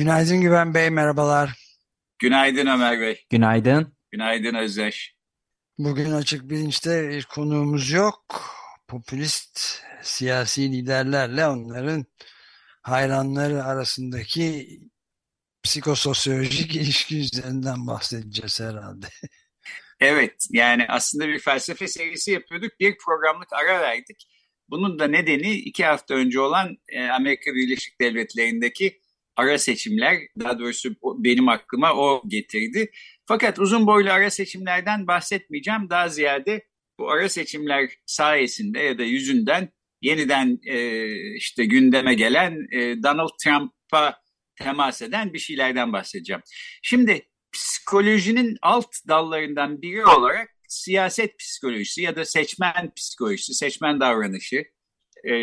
Günaydın Güven Bey, merhabalar. Günaydın Ömer Bey. Günaydın. Günaydın Özdeş. Bugün Açık Bilinç'te bir konuğumuz yok. Popülist siyasi liderlerle onların hayranları arasındaki psikososyolojik ilişki üzerinden bahsedeceğiz herhalde. Evet, yani aslında bir felsefe serisi yapıyorduk. Bir programlık ara verdik. Bunun da nedeni iki hafta önce olan e, Amerika Birleşik Devletleri'ndeki ara seçimler, daha doğrusu benim aklıma o getirdi. Fakat uzun boylu ara seçimlerden bahsetmeyeceğim. Daha ziyade bu ara seçimler sayesinde ya da yüzünden yeniden e, işte gündeme gelen e, Donald Trump'a temas eden bir şeylerden bahsedeceğim. Şimdi psikolojinin alt dallarından biri olarak siyaset psikolojisi ya da seçmen psikolojisi, seçmen davranışı e,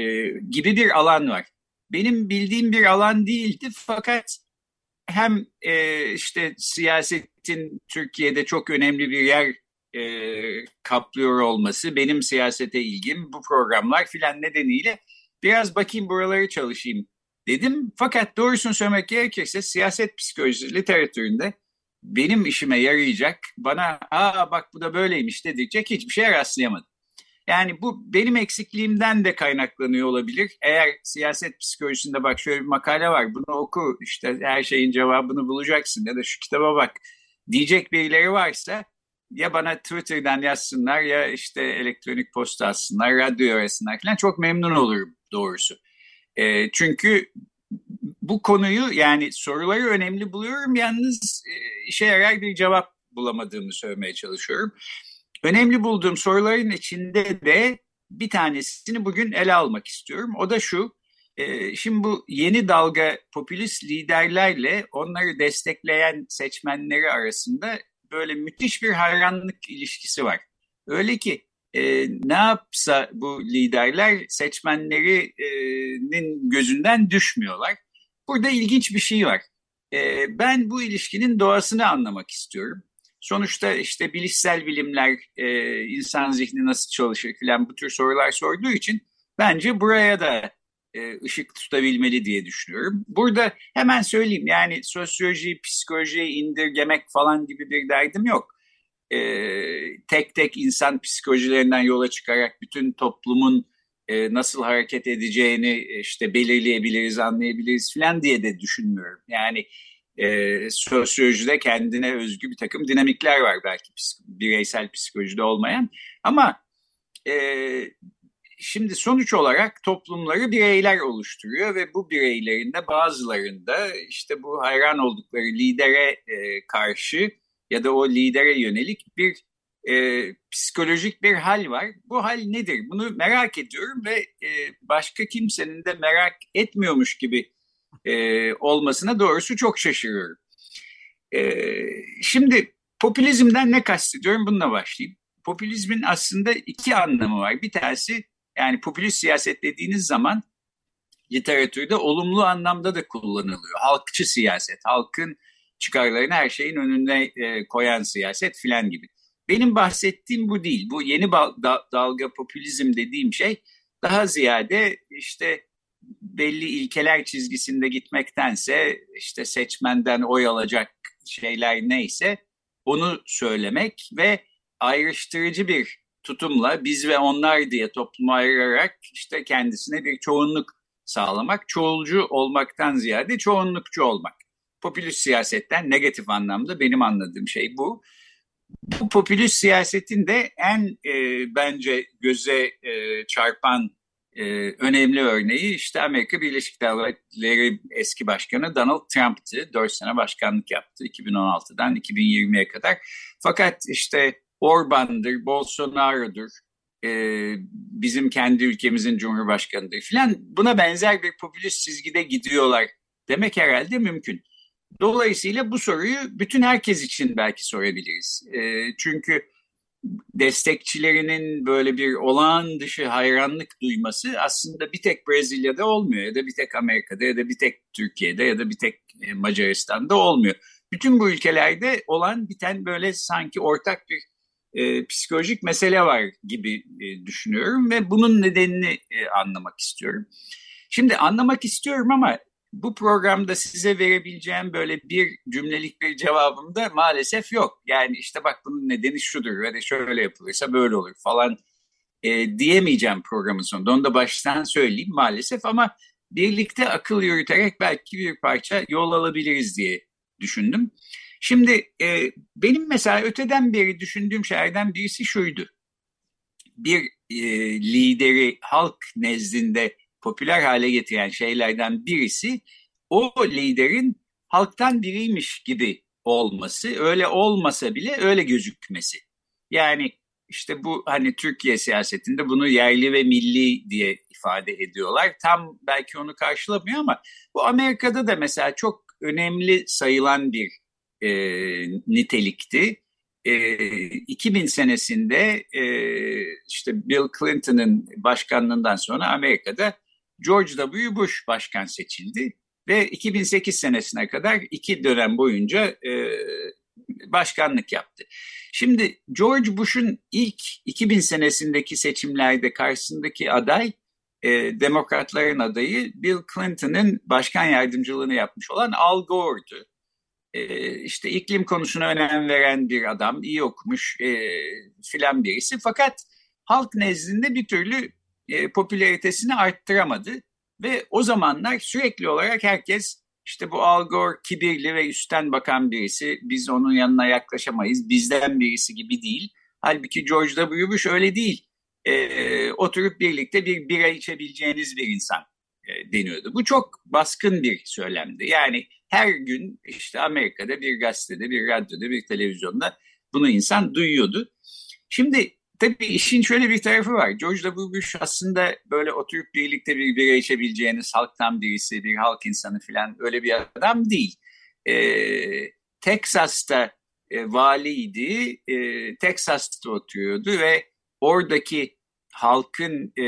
gibi bir alan var. Benim bildiğim bir alan değildi fakat hem e, işte siyasetin Türkiye'de çok önemli bir yer e, kaplıyor olması, benim siyasete ilgim, bu programlar filan nedeniyle biraz bakayım buraları çalışayım dedim. Fakat doğrusunu söylemek gerekirse siyaset psikolojisi literatüründe benim işime yarayacak, bana aa bak bu da böyleymiş dedirecek hiçbir şeye rastlayamadım. Yani bu benim eksikliğimden de kaynaklanıyor olabilir. Eğer siyaset psikolojisinde bak şöyle bir makale var bunu oku işte her şeyin cevabını bulacaksın ya da şu kitaba bak diyecek birileri varsa ya bana Twitter'dan yazsınlar ya işte elektronik posta atsınlar, radyo arasınlar falan çok memnun olurum doğrusu. E, çünkü bu konuyu yani soruları önemli buluyorum yalnız e, işe yarar bir cevap bulamadığımı söylemeye çalışıyorum. Önemli bulduğum soruların içinde de bir tanesini bugün ele almak istiyorum. O da şu, e, şimdi bu yeni dalga popülist liderlerle onları destekleyen seçmenleri arasında böyle müthiş bir hayranlık ilişkisi var. Öyle ki e, ne yapsa bu liderler seçmenlerinin gözünden düşmüyorlar. Burada ilginç bir şey var. E, ben bu ilişkinin doğasını anlamak istiyorum. Sonuçta işte bilişsel bilimler, e, insan zihni nasıl çalışır filan bu tür sorular sorduğu için bence buraya da e, ışık tutabilmeli diye düşünüyorum. Burada hemen söyleyeyim yani sosyoloji, psikoloji indirgemek falan gibi bir derdim yok. E, tek tek insan psikolojilerinden yola çıkarak bütün toplumun e, nasıl hareket edeceğini işte belirleyebiliriz, anlayabiliriz falan diye de düşünmüyorum. Yani e, sosyolojide kendine özgü bir takım dinamikler var belki bireysel psikolojide olmayan. Ama e, şimdi sonuç olarak toplumları bireyler oluşturuyor ve bu bireylerin de bazılarında işte bu hayran oldukları lidere e, karşı ya da o lidere yönelik bir e, psikolojik bir hal var. Bu hal nedir? Bunu merak ediyorum ve e, başka kimsenin de merak etmiyormuş gibi e, olmasına doğrusu çok şaşırıyorum. E, şimdi popülizmden ne kastediyorum? Bununla başlayayım. Popülizmin aslında iki anlamı var. Bir tanesi yani popülist siyaset dediğiniz zaman literatürde olumlu anlamda da kullanılıyor. Halkçı siyaset, halkın çıkarlarını her şeyin önüne e, koyan siyaset filan gibi. Benim bahsettiğim bu değil. Bu yeni dalga popülizm dediğim şey daha ziyade işte belli ilkeler çizgisinde gitmektense işte seçmenden oy alacak şeyler neyse onu söylemek ve ayrıştırıcı bir tutumla biz ve onlar diye toplumu ayırarak işte kendisine bir çoğunluk sağlamak, çoğulcu olmaktan ziyade çoğunlukçu olmak. Popülist siyasetten negatif anlamda benim anladığım şey bu. Bu popülist siyasetin de en e, bence göze e, çarpan e, önemli örneği işte Amerika Birleşik Devletleri eski başkanı Donald Trump'tı. Dört sene başkanlık yaptı 2016'dan 2020'ye kadar. Fakat işte Orban'dır, Bolsonaro'dur, e, bizim kendi ülkemizin cumhurbaşkanıdır filan buna benzer bir popülist çizgide gidiyorlar demek herhalde mümkün. Dolayısıyla bu soruyu bütün herkes için belki sorabiliriz. E, çünkü destekçilerinin böyle bir olağan dışı hayranlık duyması aslında bir tek Brezilya'da olmuyor ya da bir tek Amerika'da ya da bir tek Türkiye'de ya da bir tek e, Macaristan'da olmuyor. Bütün bu ülkelerde olan biten böyle sanki ortak bir e, psikolojik mesele var gibi e, düşünüyorum ve bunun nedenini e, anlamak istiyorum. Şimdi anlamak istiyorum ama bu programda size verebileceğim böyle bir cümlelik bir cevabım da maalesef yok. Yani işte bak bunun nedeni şudur ve de şöyle yapılırsa böyle olur falan e, diyemeyeceğim programın sonunda. Onu da baştan söyleyeyim maalesef ama birlikte akıl yürüterek belki bir parça yol alabiliriz diye düşündüm. Şimdi e, benim mesela öteden beri düşündüğüm şeylerden birisi şuydu. Bir e, lideri halk nezdinde popüler hale getiren şeylerden birisi o liderin halktan biriymiş gibi olması, öyle olmasa bile öyle gözükmesi. Yani işte bu hani Türkiye siyasetinde bunu yerli ve milli diye ifade ediyorlar. Tam belki onu karşılamıyor ama bu Amerika'da da mesela çok önemli sayılan bir e, nitelikti. E, 2000 senesinde e, işte Bill Clinton'ın başkanlığından sonra Amerika'da George W. Bush başkan seçildi ve 2008 senesine kadar iki dönem boyunca e, başkanlık yaptı. Şimdi George Bush'un ilk 2000 senesindeki seçimlerde karşısındaki aday e, demokratların adayı Bill Clinton'ın başkan yardımcılığını yapmış olan Al Gore'du. E, işte iklim konusuna önem veren bir adam, iyi okumuş e, filan birisi. Fakat halk nezdinde bir türlü e, popülaritesini arttıramadı. Ve o zamanlar sürekli olarak herkes işte bu Al Gore kibirli ve üstten bakan birisi, biz onun yanına yaklaşamayız, bizden birisi gibi değil. Halbuki George W. Bush öyle değil. E, oturup birlikte bir bira içebileceğiniz bir insan e, deniyordu. Bu çok baskın bir söylemdi. Yani her gün işte Amerika'da bir gazetede, bir radyoda, bir televizyonda bunu insan duyuyordu. Şimdi tabii işin şöyle bir tarafı var. George W. Bush aslında böyle oturup birlikte bir bira içebileceğiniz halktan birisi, bir halk insanı falan öyle bir adam değil. Ee, Texas'ta e, valiydi, e, Texas'ta oturuyordu ve oradaki halkın e,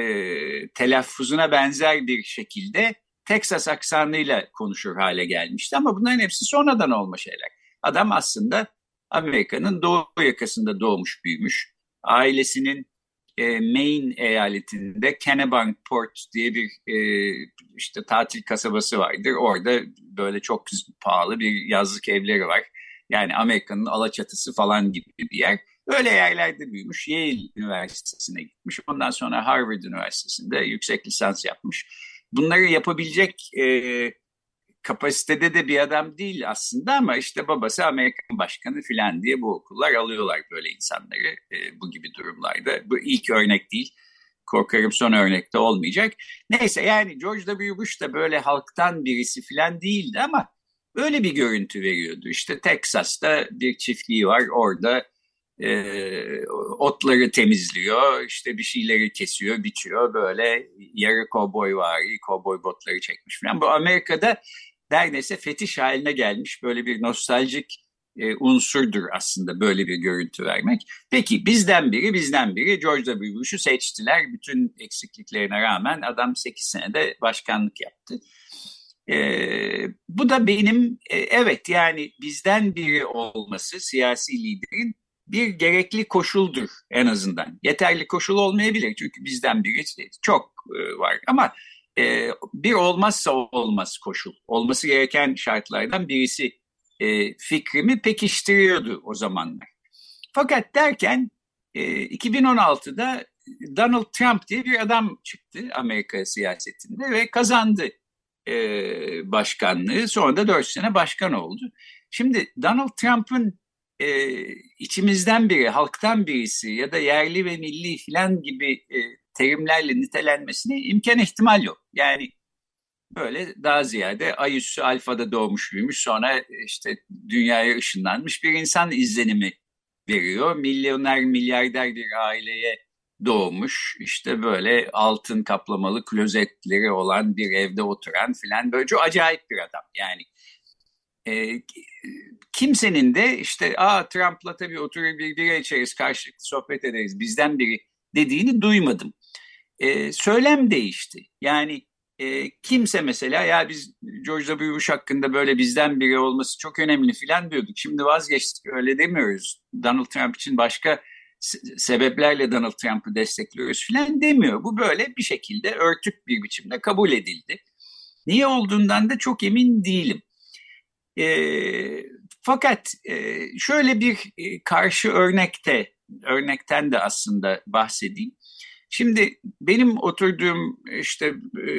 telaffuzuna benzer bir şekilde Texas aksanıyla konuşur hale gelmişti. Ama bunların hepsi sonradan olma şeyler. Adam aslında Amerika'nın doğu yakasında doğmuş büyümüş ailesinin e, Maine eyaletinde Kennebunkport diye bir e, işte tatil kasabası vardır. Orada böyle çok pahalı bir yazlık evleri var. Yani Amerika'nın Alaçatısı falan gibi bir yer. Öyle yerlerde büyümüş. Yale Üniversitesi'ne gitmiş. Ondan sonra Harvard Üniversitesi'nde yüksek lisans yapmış. Bunları yapabilecek e, kapasitede de bir adam değil aslında ama işte babası Amerikan başkanı filan diye bu okullar alıyorlar böyle insanları e, bu gibi durumlarda. Bu ilk örnek değil. Korkarım son örnekte olmayacak. Neyse yani George W. Bush da böyle halktan birisi filan değildi ama öyle bir görüntü veriyordu. İşte Texas'ta bir çiftliği var orada e, otları temizliyor, işte bir şeyleri kesiyor, biçiyor böyle yarı kovboy var, kovboy botları çekmiş falan. Bu Amerika'da neredeyse fetiş haline gelmiş böyle bir nostaljik e, unsurdur aslında böyle bir görüntü vermek. Peki bizden biri bizden biri George W. Bush'u seçtiler. Bütün eksikliklerine rağmen adam 8 senede başkanlık yaptı. E, bu da benim e, evet yani bizden biri olması siyasi liderin bir gerekli koşuldur en azından. Yeterli koşul olmayabilir çünkü bizden biri çok e, var ama e, bir olmazsa olmaz koşul. Olması gereken şartlardan birisi e, fikrimi pekiştiriyordu o zamanlar. Fakat derken e, 2016'da Donald Trump diye bir adam çıktı Amerika siyasetinde ve kazandı e, başkanlığı. Sonra da dört sene başkan oldu. Şimdi Donald Trump'ın e, içimizden biri, halktan birisi ya da yerli ve milli filan gibi e, terimlerle nitelenmesine imkan ihtimal yok. Yani böyle daha ziyade ay üssü alfada doğmuş büyümüş sonra işte dünyaya ışınlanmış bir insan izlenimi veriyor. Milyoner milyarder bir aileye doğmuş işte böyle altın kaplamalı klozetleri olan bir evde oturan filan böyle çok acayip bir adam yani e, kimsenin de işte aa Trump'la tabii oturur bir bira içeriz karşılıklı sohbet ederiz bizden biri dediğini duymadım. E, söylem değişti yani e, kimse mesela ya biz George W. Bush hakkında böyle bizden biri olması çok önemli filan diyorduk. Şimdi vazgeçtik öyle demiyoruz. Donald Trump için başka sebeplerle Donald Trump'ı destekliyoruz filan demiyor. Bu böyle bir şekilde örtük bir biçimde kabul edildi. Niye olduğundan da çok emin değilim. E, fakat e, şöyle bir e, karşı örnekte, örnekten de aslında bahsedeyim. Şimdi benim oturduğum işte e,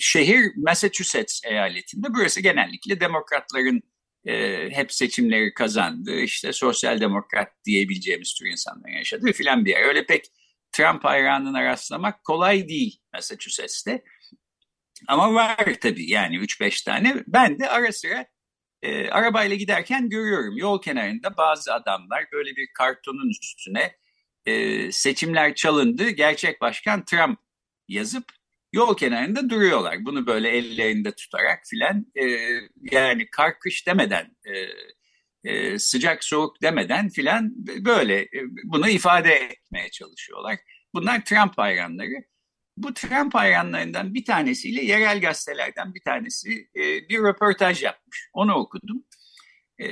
şehir Massachusetts eyaletinde. Burası genellikle demokratların e, hep seçimleri kazandı. İşte sosyal demokrat diyebileceğimiz tür insanların yaşadığı filan bir yer. Öyle pek Trump hayranına rastlamak kolay değil Massachusetts'te. Ama var tabii yani 3-5 tane. Ben de ara sıra e, arabayla giderken görüyorum yol kenarında bazı adamlar böyle bir kartonun üstüne e, seçimler çalındı, gerçek başkan Trump yazıp yol kenarında duruyorlar. Bunu böyle ellerinde tutarak filan e, yani kar kış demeden e, e, sıcak soğuk demeden filan böyle e, bunu ifade etmeye çalışıyorlar. Bunlar Trump hayranları. Bu Trump hayranlarından bir tanesiyle yerel gazetelerden bir tanesi e, bir röportaj yapmış. Onu okudum. E,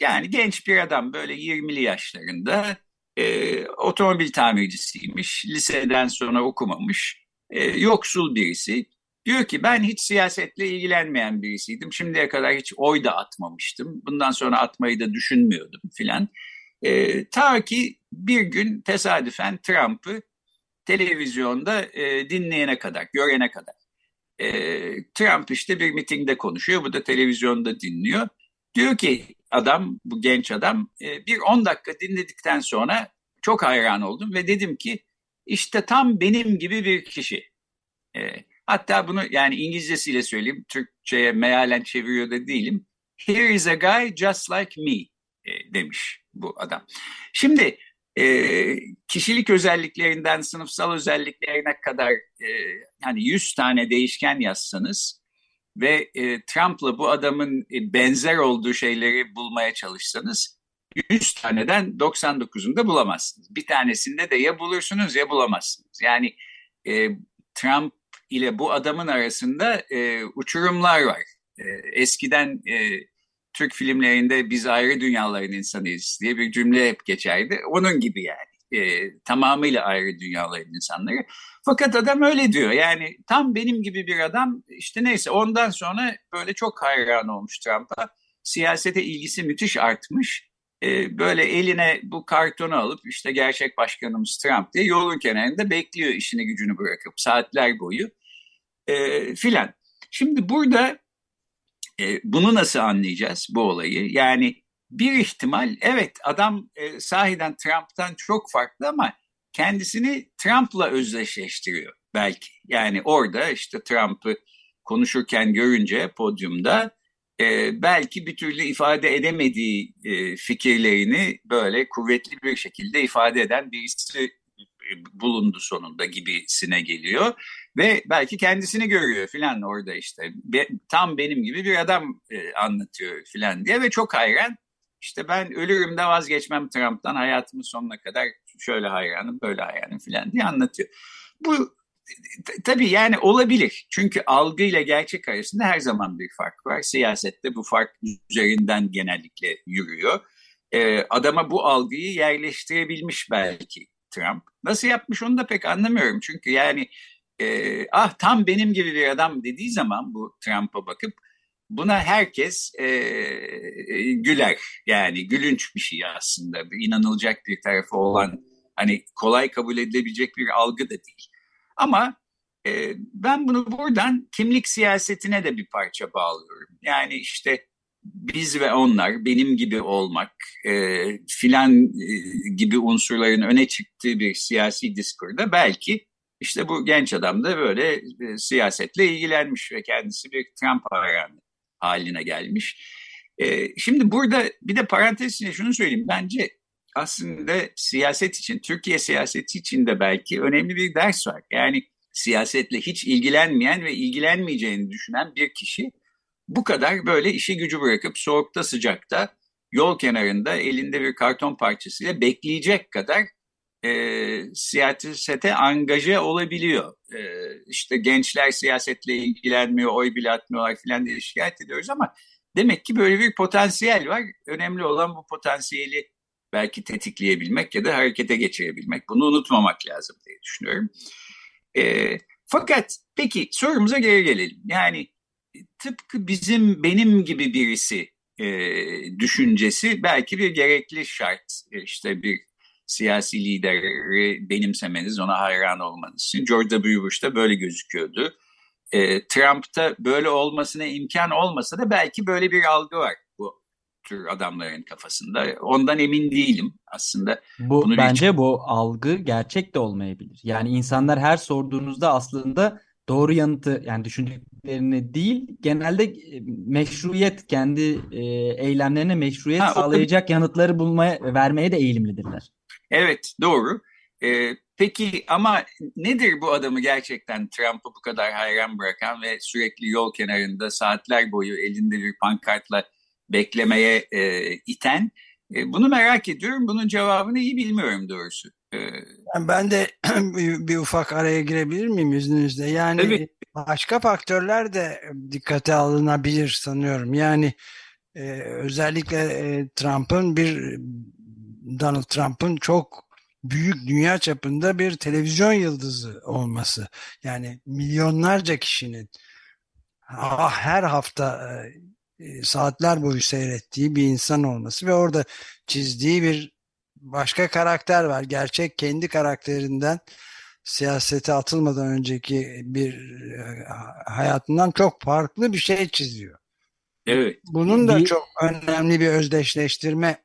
yani genç bir adam böyle 20'li yaşlarında e, otomobil tamircisiymiş. Liseden sonra okumamış. E, yoksul birisi. Diyor ki ben hiç siyasetle ilgilenmeyen birisiydim. Şimdiye kadar hiç oy da atmamıştım. Bundan sonra atmayı da düşünmüyordum filan. E, ta ki bir gün tesadüfen Trump'ı televizyonda e, dinleyene kadar, görene kadar. E, Trump işte bir mitingde konuşuyor, bu da televizyonda dinliyor. Diyor ki adam, bu genç adam e, bir 10 dakika dinledikten sonra çok hayran oldum ve dedim ki işte tam benim gibi bir kişi. E, hatta bunu yani İngilizcesiyle söyleyeyim, Türkçe'ye mealen çeviriyor da değilim. Here is a guy just like me e, demiş bu adam. Şimdi e, kişilik özelliklerinden sınıfsal özelliklerine kadar e, yani 100 tane değişken yazsanız ve e, Trump'la bu adamın e, benzer olduğu şeyleri bulmaya çalışsanız 100 taneden 99'unda bulamazsınız. Bir tanesinde de ya bulursunuz ya bulamazsınız. Yani e, Trump ile bu adamın arasında e, uçurumlar var. E, eskiden e, Türk filmlerinde biz ayrı dünyaların insanıyız diye bir cümle hep geçerdi. Onun gibi yani. E, tamamıyla ayrı dünyaların insanları. Fakat adam öyle diyor. Yani tam benim gibi bir adam işte neyse ondan sonra böyle çok hayran olmuş Trump'a. Siyasete ilgisi müthiş artmış. E, böyle eline bu kartonu alıp işte gerçek başkanımız Trump diye yolun kenarında bekliyor işini gücünü bırakıp saatler boyu e, filan. Şimdi burada e, bunu nasıl anlayacağız bu olayı? Yani bir ihtimal evet adam e, sahiden Trump'tan çok farklı ama kendisini Trump'la özdeşleştiriyor belki. Yani orada işte Trump'ı konuşurken görünce podyumda e, belki bir türlü ifade edemediği e, fikirlerini böyle kuvvetli bir şekilde ifade eden birisi bulundu sonunda gibisine geliyor. Ve belki kendisini görüyor filan orada işte. Be, tam benim gibi bir adam e, anlatıyor filan diye ve çok hayran. İşte ben ölürüm de vazgeçmem Trump'tan hayatımın sonuna kadar şöyle hayranım böyle hayranım filan diye anlatıyor. Bu tabii yani olabilir. Çünkü algı ile gerçek arasında her zaman bir fark var. Siyasette bu fark üzerinden genellikle yürüyor. Ee, adama bu algıyı yerleştirebilmiş belki Trump. Nasıl yapmış onu da pek anlamıyorum. Çünkü yani e, ah tam benim gibi bir adam dediği zaman bu Trump'a bakıp buna herkes e, güler. Yani gülünç bir şey aslında. İnanılacak bir tarafı olan hani kolay kabul edilebilecek bir algı da değil. Ama e, ben bunu buradan kimlik siyasetine de bir parça bağlıyorum. Yani işte biz ve onlar, benim gibi olmak e, filan e, gibi unsurların öne çıktığı bir siyasi diskurda belki işte bu genç adam da böyle e, siyasetle ilgilenmiş ve kendisi bir Trump hayranı haline gelmiş. E, şimdi burada bir de parantez içinde şunu söyleyeyim. Bence aslında siyaset için, Türkiye siyaseti için de belki önemli bir ders var. Yani siyasetle hiç ilgilenmeyen ve ilgilenmeyeceğini düşünen bir kişi bu kadar böyle işi gücü bırakıp soğukta sıcakta yol kenarında elinde bir karton parçasıyla bekleyecek kadar e, siyasete angaje olabiliyor. E, işte gençler siyasetle ilgilenmiyor, oy bile atmıyorlar filan diye şikayet ediyoruz ama demek ki böyle bir potansiyel var. Önemli olan bu potansiyeli belki tetikleyebilmek ya da harekete geçirebilmek. Bunu unutmamak lazım diye düşünüyorum. E, fakat peki sorumuza geri gelelim. Yani tıpkı bizim benim gibi birisi e, düşüncesi belki bir gerekli şart. E, işte bir siyasi lideri benimsemeniz, ona hayran olmanız için. George W. Bush'ta böyle gözüküyordu. E, Trump'ta böyle olmasına imkan olmasa da belki böyle bir algı var bu tür adamların kafasında. Ondan emin değilim aslında. Bu Bunu bence bir... bu algı gerçek de olmayabilir. Yani insanlar her sorduğunuzda aslında doğru yanıtı yani düşündüklerini değil genelde e, meşruiyet kendi e, eylemlerine meşruiyet ha, sağlayacak o... yanıtları bulmaya vermeye de eğilimlidirler. Evet doğru. Ee, peki ama nedir bu adamı gerçekten Trump'ı bu kadar hayran bırakan ve sürekli yol kenarında saatler boyu elinde bir pankartla beklemeye e, iten? E, bunu merak ediyorum. Bunun cevabını iyi bilmiyorum doğrusu. E, ben de bir ufak araya girebilir miyim izninizle? Yani evet. başka faktörler de dikkate alınabilir sanıyorum. Yani e, özellikle e, Trump'ın bir Donald Trump'ın çok büyük dünya çapında bir televizyon yıldızı olması. Yani milyonlarca kişinin ah, her hafta e, e, saatler boyu seyrettiği bir insan olması ve orada çizdiği bir başka karakter var. Gerçek kendi karakterinden siyasete atılmadan önceki bir e, hayatından çok farklı bir şey çiziyor. Evet. Bunun da çok önemli bir özdeşleştirme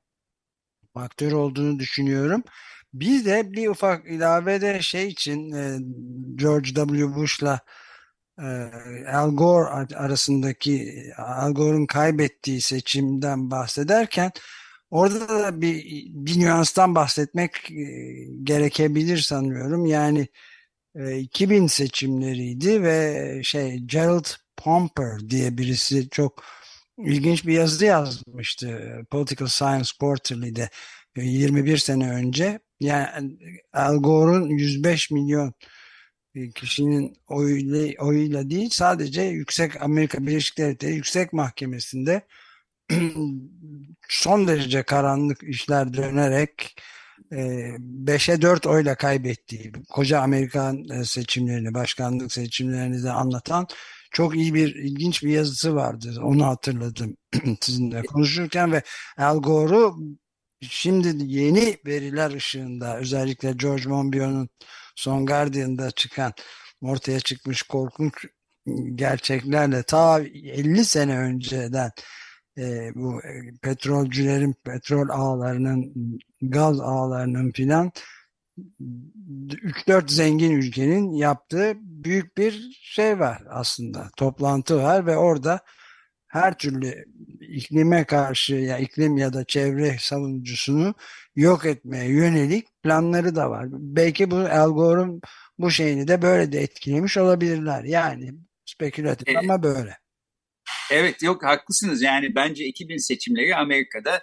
faktör olduğunu düşünüyorum. Bir de bir ufak ilave de şey için e, George W. Bush'la e, Al Gore arasındaki Al Gore'un kaybettiği seçimden bahsederken orada da bir, bir nüanstan bahsetmek e, gerekebilir sanıyorum. Yani 2000 seçimleriydi ve şey Gerald Pomper diye birisi çok ilginç bir yazı yazmıştı Political Science Quarterly'de 21 sene önce. Yani Al Gore'un 105 milyon kişinin oyuyla, oyuyla değil sadece Yüksek Amerika Birleşik Devletleri Yüksek Mahkemesi'nde son derece karanlık işler dönerek 5'e 4 oyla kaybettiği koca Amerikan seçimlerini, başkanlık seçimlerini de anlatan çok iyi bir ilginç bir yazısı vardı. Onu hatırladım sizinle konuşurken ve Al Gore'u şimdi yeni veriler ışığında özellikle George Monbiot'un Son Guardian'da çıkan ortaya çıkmış korkunç gerçeklerle ta 50 sene önceden e, bu petrolcülerin petrol ağlarının gaz ağlarının filan 3-4 zengin ülkenin yaptığı büyük bir şey var aslında. Toplantı var ve orada her türlü iklime karşı ya iklim ya da çevre savunucusunu yok etmeye yönelik planları da var. Belki bu Al Gore'un bu şeyini de böyle de etkilemiş olabilirler. Yani spekülatif evet. ama böyle. Evet yok haklısınız. Yani bence 2000 seçimleri Amerika'da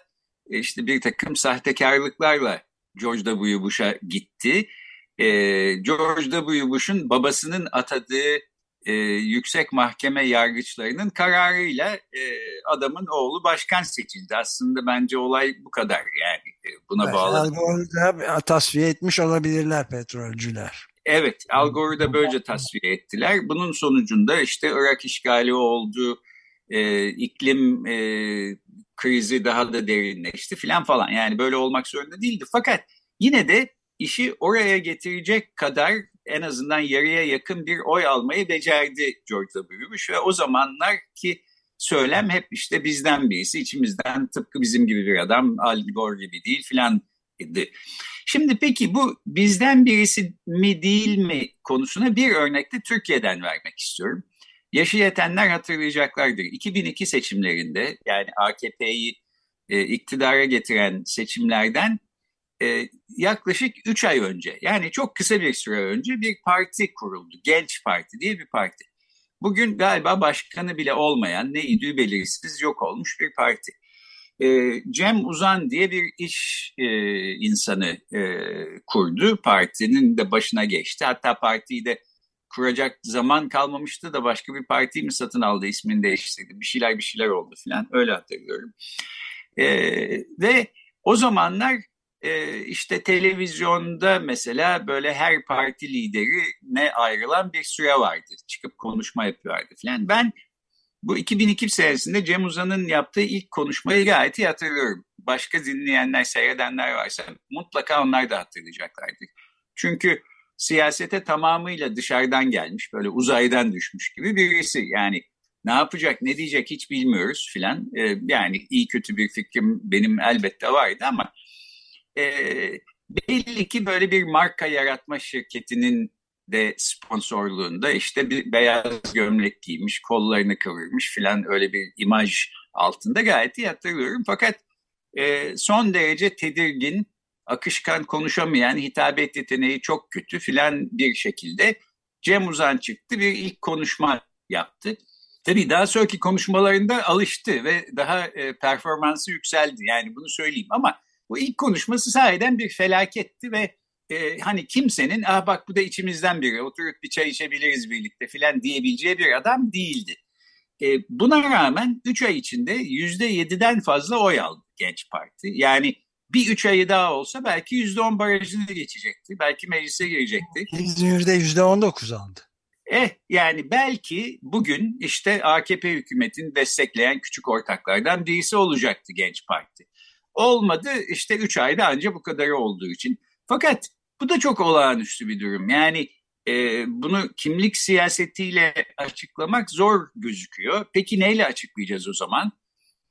e, işte bir takım sahtekarlıklarla George W. Bush'a gitti. Ee, George W. Bush'un babasının atadığı e, yüksek mahkeme yargıçlarının kararıyla e, adamın oğlu başkan seçildi. Aslında bence olay bu kadar yani e, buna evet, bağlı. Al Gore'u tasfiye etmiş olabilirler petrolcüler. Evet Al Gore'u da böylece tasfiye ettiler. Bunun sonucunda işte Irak işgali oldu, e, iklim e, krizi daha da derinleşti filan falan. Yani böyle olmak zorunda değildi. Fakat yine de işi oraya getirecek kadar en azından yarıya yakın bir oy almayı becerdi George W. Bush ve o zamanlar ki söylem hep işte bizden birisi, içimizden tıpkı bizim gibi bir adam, Al Gore gibi değil filan idi. Şimdi peki bu bizden birisi mi değil mi konusuna bir örnekte Türkiye'den vermek istiyorum. Yaşı yetenler hatırlayacaklardır. 2002 seçimlerinde yani AKP'yi e, iktidara getiren seçimlerden e, yaklaşık 3 ay önce yani çok kısa bir süre önce bir parti kuruldu. Genç Parti diye bir parti. Bugün galiba başkanı bile olmayan ne idüğü belirsiz yok olmuş bir parti. E, Cem Uzan diye bir iş e, insanı e, kurdu. Partinin de başına geçti. Hatta partiyi de kuracak zaman kalmamıştı da başka bir partiyi mi satın aldı ismini değiştirdi. Bir şeyler bir şeyler oldu falan öyle hatırlıyorum. E, ve o zamanlar e, işte televizyonda mesela böyle her parti lideri ne ayrılan bir süre vardı. Çıkıp konuşma yapıyorlardı falan. Ben bu 2002 senesinde Cem Uzan'ın yaptığı ilk konuşmayı gayet iyi hatırlıyorum. Başka dinleyenler, seyredenler varsa mutlaka onlar da hatırlayacaklardır. Çünkü siyasete tamamıyla dışarıdan gelmiş, böyle uzaydan düşmüş gibi birisi. Yani ne yapacak, ne diyecek hiç bilmiyoruz filan. Ee, yani iyi kötü bir fikrim benim elbette vardı ama e, belli ki böyle bir marka yaratma şirketinin de sponsorluğunda işte bir beyaz gömlek giymiş, kollarını kıvırmış filan öyle bir imaj altında gayet iyi hatırlıyorum. Fakat e, son derece tedirgin, akışkan konuşamayan, hitabet yeteneği çok kötü filan bir şekilde Cem Uzan çıktı bir ilk konuşma yaptı. Tabii daha sonraki konuşmalarında alıştı ve daha e, performansı yükseldi yani bunu söyleyeyim ama bu ilk konuşması sahiden bir felaketti ve e, hani kimsenin ah bak bu da içimizden biri oturup bir çay içebiliriz birlikte filan diyebileceği bir adam değildi. E, buna rağmen 3 ay içinde %7'den fazla oy aldı Genç Parti. Yani bir 3 ayı daha olsa belki %10 barajını geçecekti. Belki meclise girecekti. İzmir'de %19 aldı. Eh yani belki bugün işte AKP hükümetini destekleyen küçük ortaklardan birisi olacaktı Genç Parti. Olmadı işte 3 ayda ancak bu kadarı olduğu için. Fakat bu da çok olağanüstü bir durum. Yani e, bunu kimlik siyasetiyle açıklamak zor gözüküyor. Peki neyle açıklayacağız o zaman?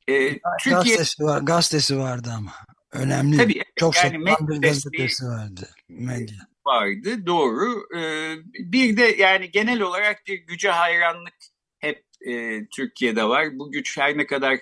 E, Türkiye gazetesi, var, gazetesi vardı ama önemli. Tabii, çok yani satılan bir gazetesi vardı. Medya. Vardı doğru. Ee, bir de yani genel olarak bir güce hayranlık hep e, Türkiye'de var. Bu güç her ne kadar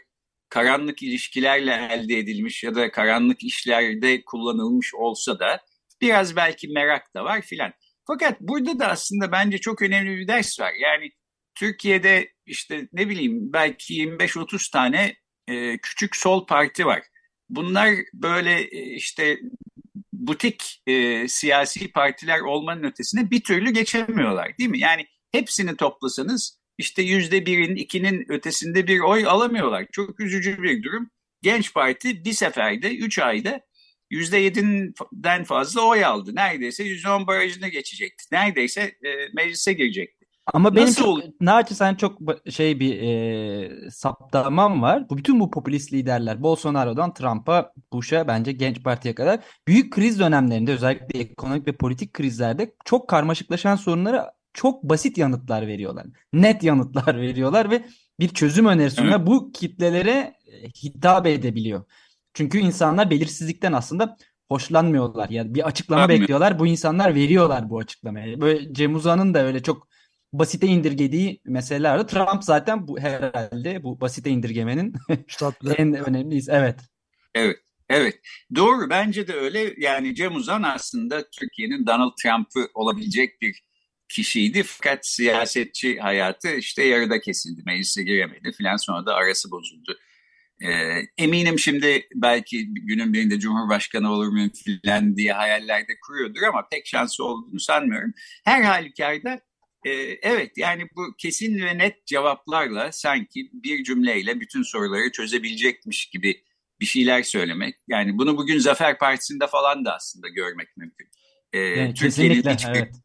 karanlık ilişkilerle elde edilmiş ya da karanlık işlerde kullanılmış olsa da biraz belki merak da var filan. Fakat burada da aslında bence çok önemli bir ders var. Yani Türkiye'de işte ne bileyim belki 25-30 tane e, küçük sol parti var. Bunlar böyle e, işte butik e, siyasi partiler olmanın ötesine bir türlü geçemiyorlar değil mi? Yani hepsini toplasanız işte yüzde birin, ikinin ötesinde bir oy alamıyorlar. Çok üzücü bir durum. Genç Parti bir seferde, üç ayda yüzde yediden fazla oy aldı. Neredeyse yüzde on barajına geçecekti. Neredeyse e, meclise girecekti. Ama benim Nasıl çok, naçizane çok şey bir e, saptamam var. Bu bütün bu popülist liderler Bolsonaro'dan Trump'a, Bush'a bence Genç Parti'ye kadar büyük kriz dönemlerinde özellikle ekonomik ve politik krizlerde çok karmaşıklaşan sorunlara çok basit yanıtlar veriyorlar. Net yanıtlar veriyorlar ve bir çözüm önerisinde evet. bu kitlelere e, hitap edebiliyor. Çünkü insanlar belirsizlikten aslında hoşlanmıyorlar. Yani bir açıklama Anladım. bekliyorlar. Bu insanlar veriyorlar bu açıklamayı. Böyle Cem Uzan'ın da öyle çok basite indirgediği meseleler Trump zaten bu herhalde bu basite indirgemenin en önemlisi. Evet. Evet. Evet doğru bence de öyle yani Cem Uzan aslında Türkiye'nin Donald Trump'ı olabilecek bir kişiydi fakat siyasetçi hayatı işte yarıda kesildi meclise giremedi filan sonra da arası bozuldu. Ee, eminim şimdi belki günün birinde Cumhurbaşkanı olur mu filan diye hayallerde kuruyordur ama pek şansı olduğunu sanmıyorum. Her halükarda e, evet yani bu kesin ve net cevaplarla sanki bir cümleyle bütün soruları çözebilecekmiş gibi bir şeyler söylemek. Yani bunu bugün Zafer Partisi'nde falan da aslında görmek mümkün. Ee, yani Türkiye'nin hiçbir evet.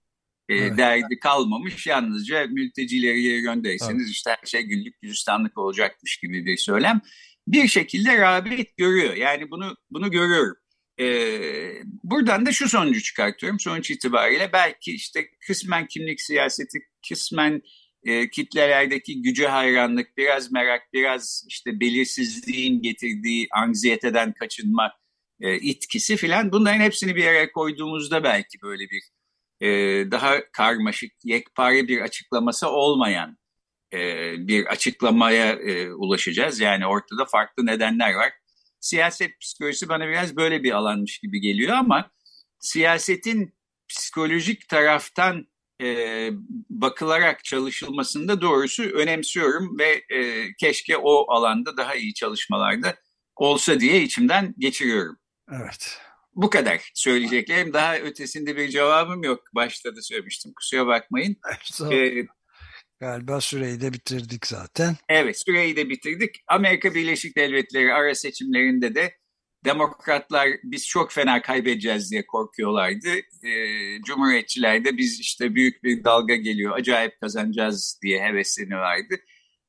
E, evet. derdi kalmamış. Yalnızca mültecileri geri gönderirseniz evet. işte her şey güllük gülistanlık olacakmış gibi bir söylem. Bir şekilde rağbet görüyor. Yani bunu bunu görüyorum. Ee, buradan da şu sonucu çıkartıyorum. Sonuç itibariyle belki işte kısmen kimlik siyaseti, kısmen e, kitlelerdeki güce hayranlık, biraz merak, biraz işte belirsizliğin getirdiği anksiyeteden kaçınma e, itkisi filan bunların hepsini bir yere koyduğumuzda belki böyle bir e, daha karmaşık, yekpare bir açıklaması olmayan e, bir açıklamaya e, ulaşacağız. Yani ortada farklı nedenler var. siyaset psikolojisi bana biraz böyle bir alanmış gibi geliyor ama siyasetin psikolojik taraftan e, bakılarak çalışılmasında doğrusu önemsiyorum ve e, keşke o alanda daha iyi çalışmalarda olsa diye içimden geçiriyorum. Evet. Bu kadar söyleyeceklerim. Daha ötesinde bir cevabım yok. Başta da söylemiştim. Kusura bakmayın. Ee, Galiba süreyi de bitirdik zaten. Evet süreyi de bitirdik. Amerika Birleşik Devletleri ara seçimlerinde de demokratlar biz çok fena kaybedeceğiz diye korkuyorlardı. Ee, Cumhuriyetçiler de biz işte büyük bir dalga geliyor, acayip kazanacağız diye hevesleniyorlardı.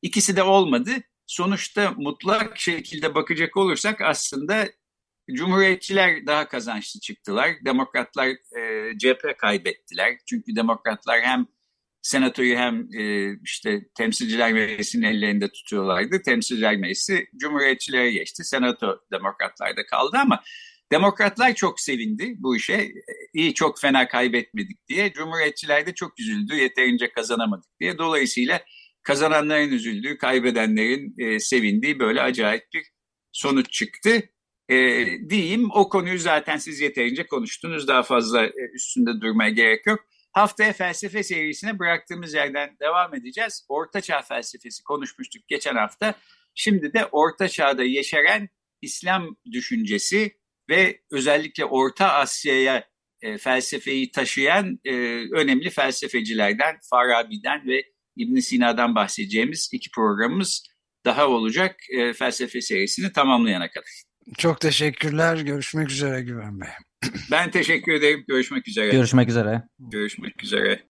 İkisi de olmadı. Sonuçta mutlak şekilde bakacak olursak aslında Cumhuriyetçiler daha kazançlı çıktılar. Demokratlar e, cephe kaybettiler. Çünkü demokratlar hem senatoyu hem e, işte temsilciler meclisinin ellerinde tutuyorlardı. Temsilciler meclisi cumhuriyetçilere geçti. Senato demokratlarda kaldı ama demokratlar çok sevindi bu işe. İyi çok fena kaybetmedik diye. Cumhuriyetçiler de çok üzüldü yeterince kazanamadık diye. Dolayısıyla kazananların üzüldüğü, kaybedenlerin e, sevindiği böyle acayip bir sonuç çıktı. E, diyeyim o konuyu zaten siz yeterince konuştunuz. Daha fazla e, üstünde durmaya gerek yok. Haftaya felsefe serisine bıraktığımız yerden devam edeceğiz. Orta Çağ felsefesi konuşmuştuk geçen hafta. Şimdi de Orta Çağ'da yeşeren İslam düşüncesi ve özellikle Orta Asya'ya e, felsefeyi taşıyan e, önemli felsefecilerden Farabi'den ve İbn Sina'dan bahsedeceğimiz iki programımız daha olacak e, felsefe serisini tamamlayana kadar. Çok teşekkürler. Görüşmek üzere Güven Bey. Ben teşekkür ederim. Görüşmek üzere. Görüşmek üzere. Görüşmek üzere.